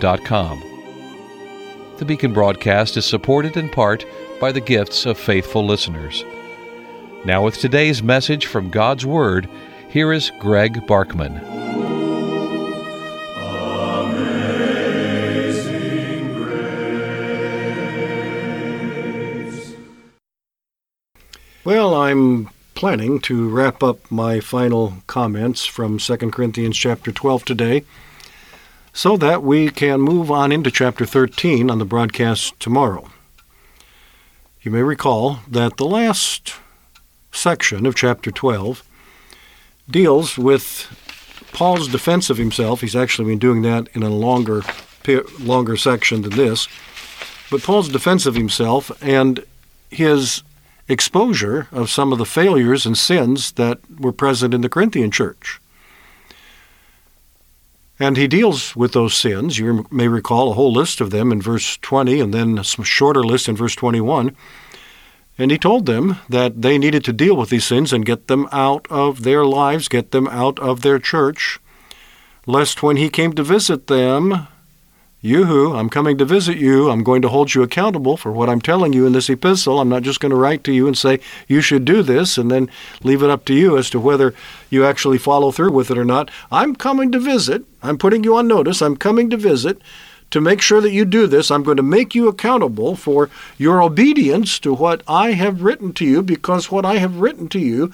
beaconbaptist.com. The Beacon broadcast is supported in part by the gifts of faithful listeners. Now, with today's message from God's Word, here is Greg Barkman. Well, I'm planning to wrap up my final comments from 2 Corinthians chapter 12 today so that we can move on into chapter 13 on the broadcast tomorrow. You may recall that the last section of chapter 12 deals with Paul's defense of himself. He's actually been doing that in a longer longer section than this. But Paul's defense of himself and his exposure of some of the failures and sins that were present in the Corinthian church. And he deals with those sins. You may recall a whole list of them in verse 20 and then a shorter list in verse 21. And he told them that they needed to deal with these sins and get them out of their lives, get them out of their church, lest when he came to visit them, Yoo-hoo, I'm coming to visit you. I'm going to hold you accountable for what I'm telling you in this epistle. I'm not just going to write to you and say, you should do this, and then leave it up to you as to whether you actually follow through with it or not. I'm coming to visit. I'm putting you on notice. I'm coming to visit to make sure that you do this. I'm going to make you accountable for your obedience to what I have written to you, because what I have written to you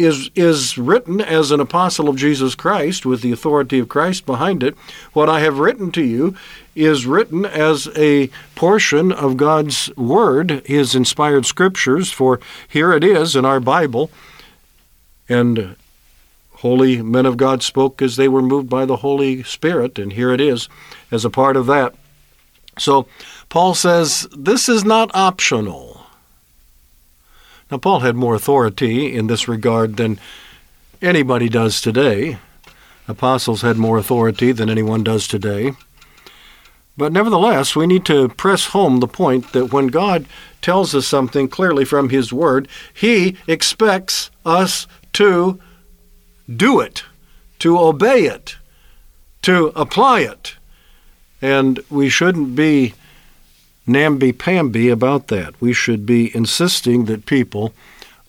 is is written as an apostle of Jesus Christ with the authority of Christ behind it. What I have written to you is written as a portion of God's word, his inspired scriptures, for here it is in our Bible. And holy men of God spoke as they were moved by the Holy Spirit, and here it is as a part of that. So Paul says this is not optional. Now, Paul had more authority in this regard than anybody does today. Apostles had more authority than anyone does today. But nevertheless, we need to press home the point that when God tells us something clearly from His Word, He expects us to do it, to obey it, to apply it. And we shouldn't be namby-pamby about that. We should be insisting that people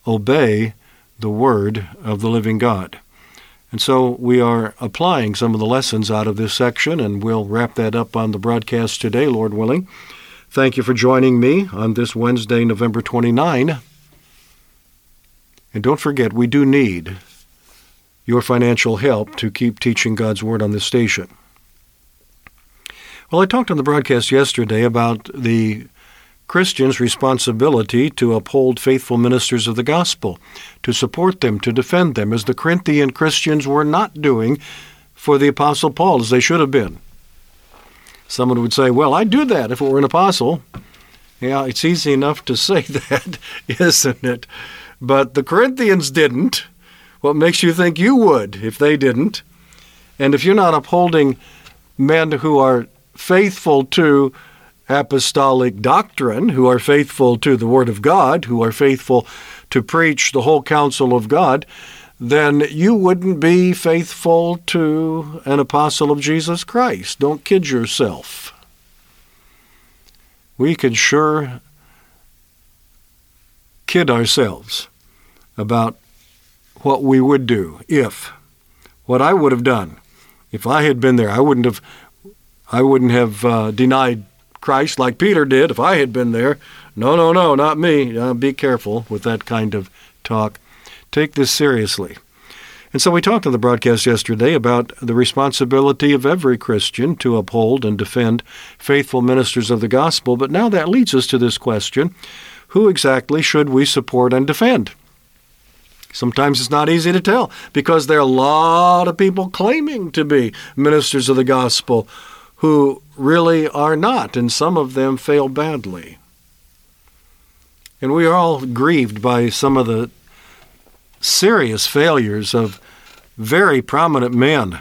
obey the word of the living God. And so we are applying some of the lessons out of this section, and we'll wrap that up on the broadcast today, Lord willing. Thank you for joining me on this Wednesday, November 29. And don't forget, we do need your financial help to keep teaching God's Word on this station. Well, I talked on the broadcast yesterday about the Christians' responsibility to uphold faithful ministers of the gospel, to support them, to defend them, as the Corinthian Christians were not doing for the Apostle Paul, as they should have been. Someone would say, Well, I'd do that if it were an apostle. Yeah, it's easy enough to say that, isn't it? But the Corinthians didn't. What makes you think you would if they didn't? And if you're not upholding men who are faithful to apostolic doctrine, who are faithful to the Word of God, who are faithful to preach the whole counsel of God, then you wouldn't be faithful to an apostle of Jesus Christ. Don't kid yourself. We can sure kid ourselves about what we would do if, what I would have done. If I had been there, I wouldn't have I wouldn't have uh, denied Christ like Peter did if I had been there. No, no, no, not me. Uh, be careful with that kind of talk. Take this seriously. And so we talked on the broadcast yesterday about the responsibility of every Christian to uphold and defend faithful ministers of the gospel. But now that leads us to this question who exactly should we support and defend? Sometimes it's not easy to tell because there are a lot of people claiming to be ministers of the gospel who really are not, and some of them fail badly. And we are all grieved by some of the serious failures of very prominent men.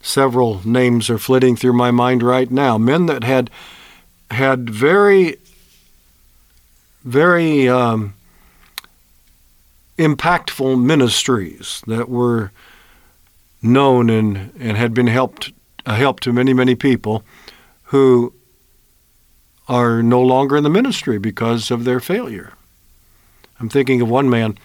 Several names are flitting through my mind right now. Men that had had very, very um, impactful ministries that were known and, and had been helped a help to many, many people who are no longer in the ministry because of their failure. I'm thinking of one man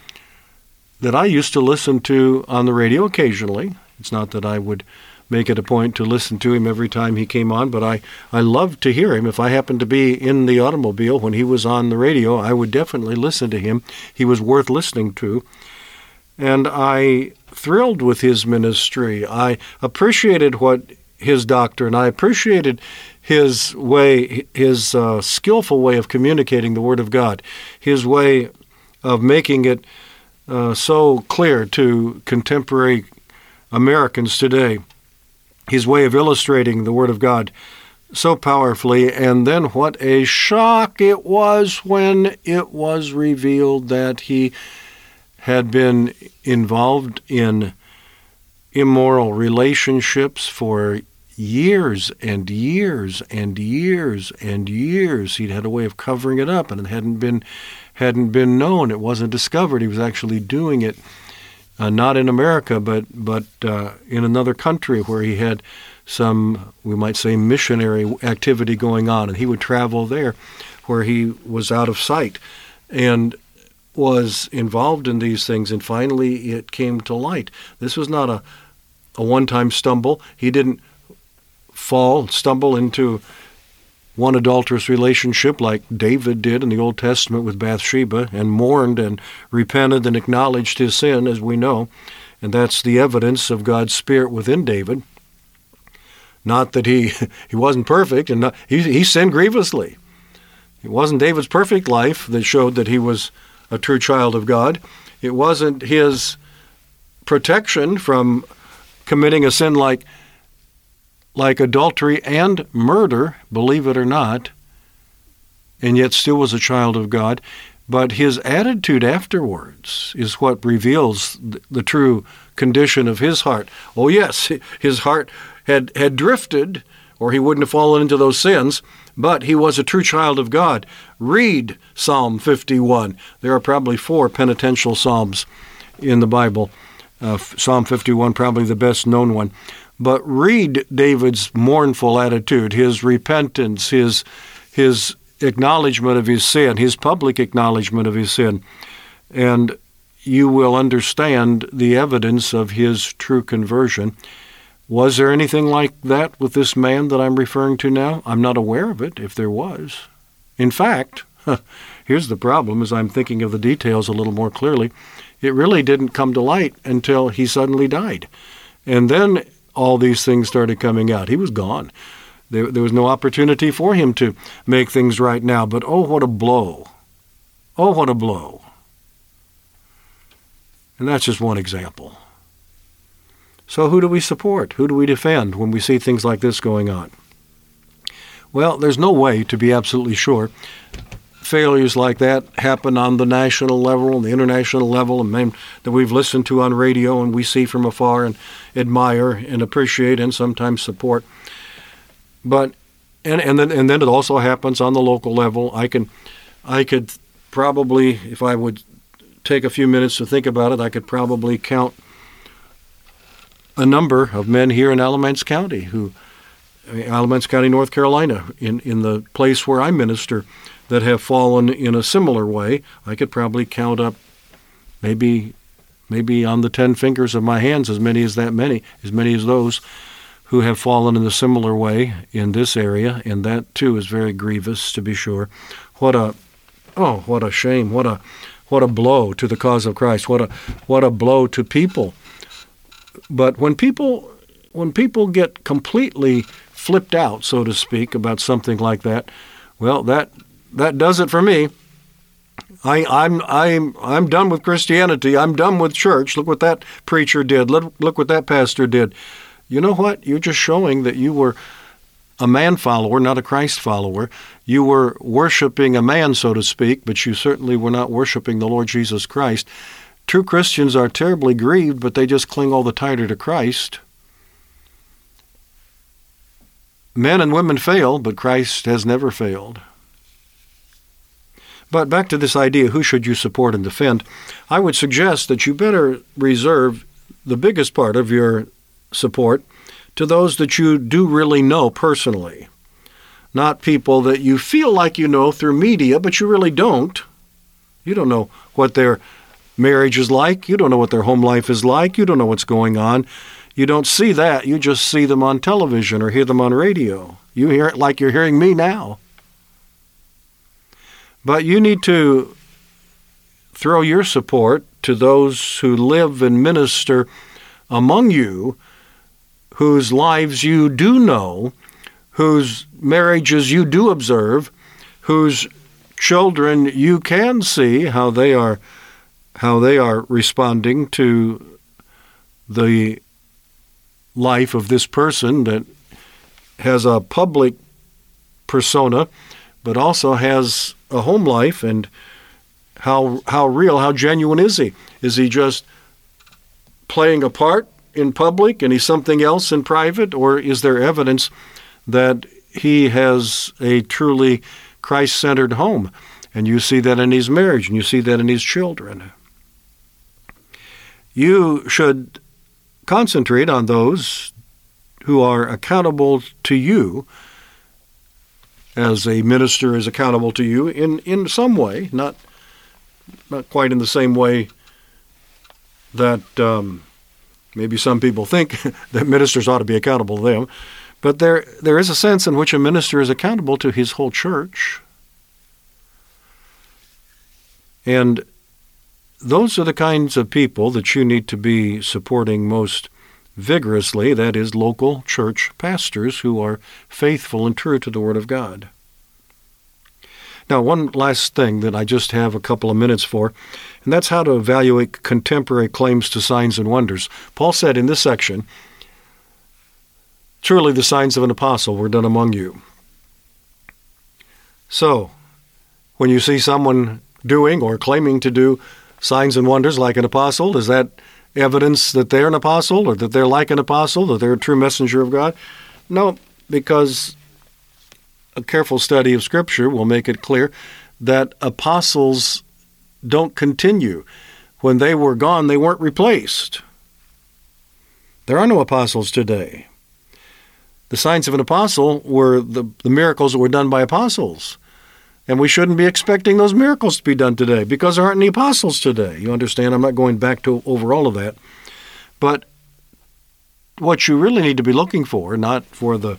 that I used to listen to on the radio occasionally. It's not that I would make it a point to listen to him every time he came on, but I, I loved to hear him. If I happened to be in the automobile when he was on the radio, I would definitely listen to him. He was worth listening to. And I thrilled with his ministry. I appreciated what his doctrine. I appreciated his way, his uh, skillful way of communicating the Word of God, his way of making it uh, so clear to contemporary Americans today, his way of illustrating the Word of God so powerfully. And then what a shock it was when it was revealed that he had been involved in immoral relationships for years and years and years and years. He'd had a way of covering it up, and it hadn't been hadn't been known. It wasn't discovered. He was actually doing it, uh, not in America, but but uh, in another country where he had some, we might say, missionary activity going on, and he would travel there, where he was out of sight, and was involved in these things. And finally, it came to light. This was not a a one-time stumble. He didn't fall, stumble into one adulterous relationship like David did in the Old Testament with Bathsheba and mourned and repented and acknowledged his sin, as we know. And that's the evidence of God's Spirit within David. Not that he, he wasn't perfect, and not, he, he sinned grievously. It wasn't David's perfect life that showed that he was a true child of God. It wasn't his protection from committing a sin like like adultery and murder, believe it or not, and yet still was a child of God. But his attitude afterwards is what reveals the true condition of his heart. Oh, yes, his heart had, had drifted, or he wouldn't have fallen into those sins, but he was a true child of God. Read Psalm 51. There are probably four penitential psalms in the Bible. Uh, Psalm 51, probably the best known one. But read David's mournful attitude, his repentance, his, his acknowledgement of his sin, his public acknowledgement of his sin, and you will understand the evidence of his true conversion. Was there anything like that with this man that I'm referring to now? I'm not aware of it, if there was. In fact, here's the problem as I'm thinking of the details a little more clearly. It really didn't come to light until he suddenly died. And then all these things started coming out. He was gone. There, there was no opportunity for him to make things right now. But oh, what a blow. Oh, what a blow. And that's just one example. So, who do we support? Who do we defend when we see things like this going on? Well, there's no way to be absolutely sure failures like that happen on the national level and the international level, and men that we've listened to on radio and we see from afar and admire and appreciate and sometimes support. But and and then and then it also happens on the local level. I can I could probably if I would take a few minutes to think about it, I could probably count a number of men here in Alamance County who Alamance County, North Carolina, in, in the place where I minister, that have fallen in a similar way. I could probably count up maybe maybe on the 10 fingers of my hands as many as that many, as many as those who have fallen in a similar way in this area, and that too is very grievous to be sure. What a oh, what a shame. What a what a blow to the cause of Christ. What a what a blow to people. But when people when people get completely flipped out, so to speak, about something like that, well, that that does it for me. I, I'm I'm I'm done with Christianity. I'm done with church. Look what that preacher did. Look, look what that pastor did. you know what? You're just showing that you were a man follower, not a Christ follower. You were worshiping a man, so to speak, but you certainly were not worshiping the Lord Jesus Christ. True Christians are terribly grieved, but they just cling all the tighter to Christ. Men and women fail, but Christ has never failed. But back to this idea who should you support and defend? I would suggest that you better reserve the biggest part of your support to those that you do really know personally, not people that you feel like you know through media, but you really don't. You don't know what their marriage is like. You don't know what their home life is like. You don't know what's going on. You don't see that. You just see them on television or hear them on radio. You hear it like you're hearing me now. But you need to throw your support to those who live and minister among you, whose lives you do know, whose marriages you do observe, whose children you can see how they are how they are responding to the life of this person that has a public persona but also has a home life and how how real how genuine is he is he just playing a part in public and he's something else in private, or is there evidence that he has a truly Christ centered home? And you see that in his marriage and you see that in his children. You should concentrate on those who are accountable to you as a minister is accountable to you in, in some way, not not quite in the same way that um, maybe some people think that ministers ought to be accountable to them. But there, there is a sense in which a minister is accountable to his whole church. And those are the kinds of people that you need to be supporting most vigorously. That is, local church pastors who are faithful and true to the Word of God. Now, one last thing that I just have a couple of minutes for, and that's how to evaluate contemporary claims to signs and wonders. Paul said in this section, Truly the signs of an apostle were done among you. So, when you see someone doing or claiming to do signs and wonders like an apostle, is that evidence that they're an apostle or that they're like an apostle, that they're a true messenger of God? No, because a careful study of Scripture will make it clear that apostles don't continue. When they were gone, they weren't replaced. There are no apostles today. The signs of an apostle were the, the miracles that were done by apostles. And we shouldn't be expecting those miracles to be done today because there aren't any apostles today. You understand? I'm not going back to over all of that. But what you really need to be looking for, not for the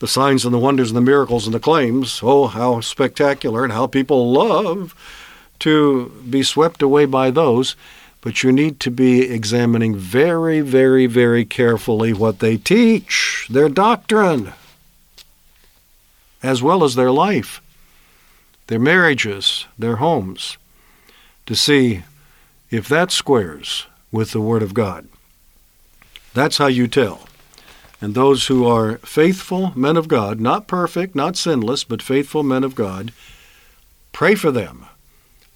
the signs and the wonders and the miracles and the claims. Oh, how spectacular and how people love to be swept away by those. But you need to be examining very, very, very carefully what they teach, their doctrine, as well as their life, their marriages, their homes, to see if that squares with the Word of God. That's how you tell and those who are faithful men of God, not perfect, not sinless, but faithful men of God, pray for them,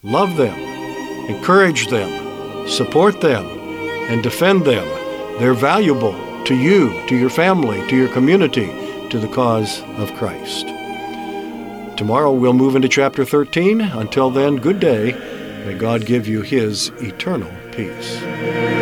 love them, encourage them, support them, and defend them. They're valuable to you, to your family, to your community, to the cause of Christ. Tomorrow we'll move into chapter 13. Until then, good day. May God give you his eternal peace.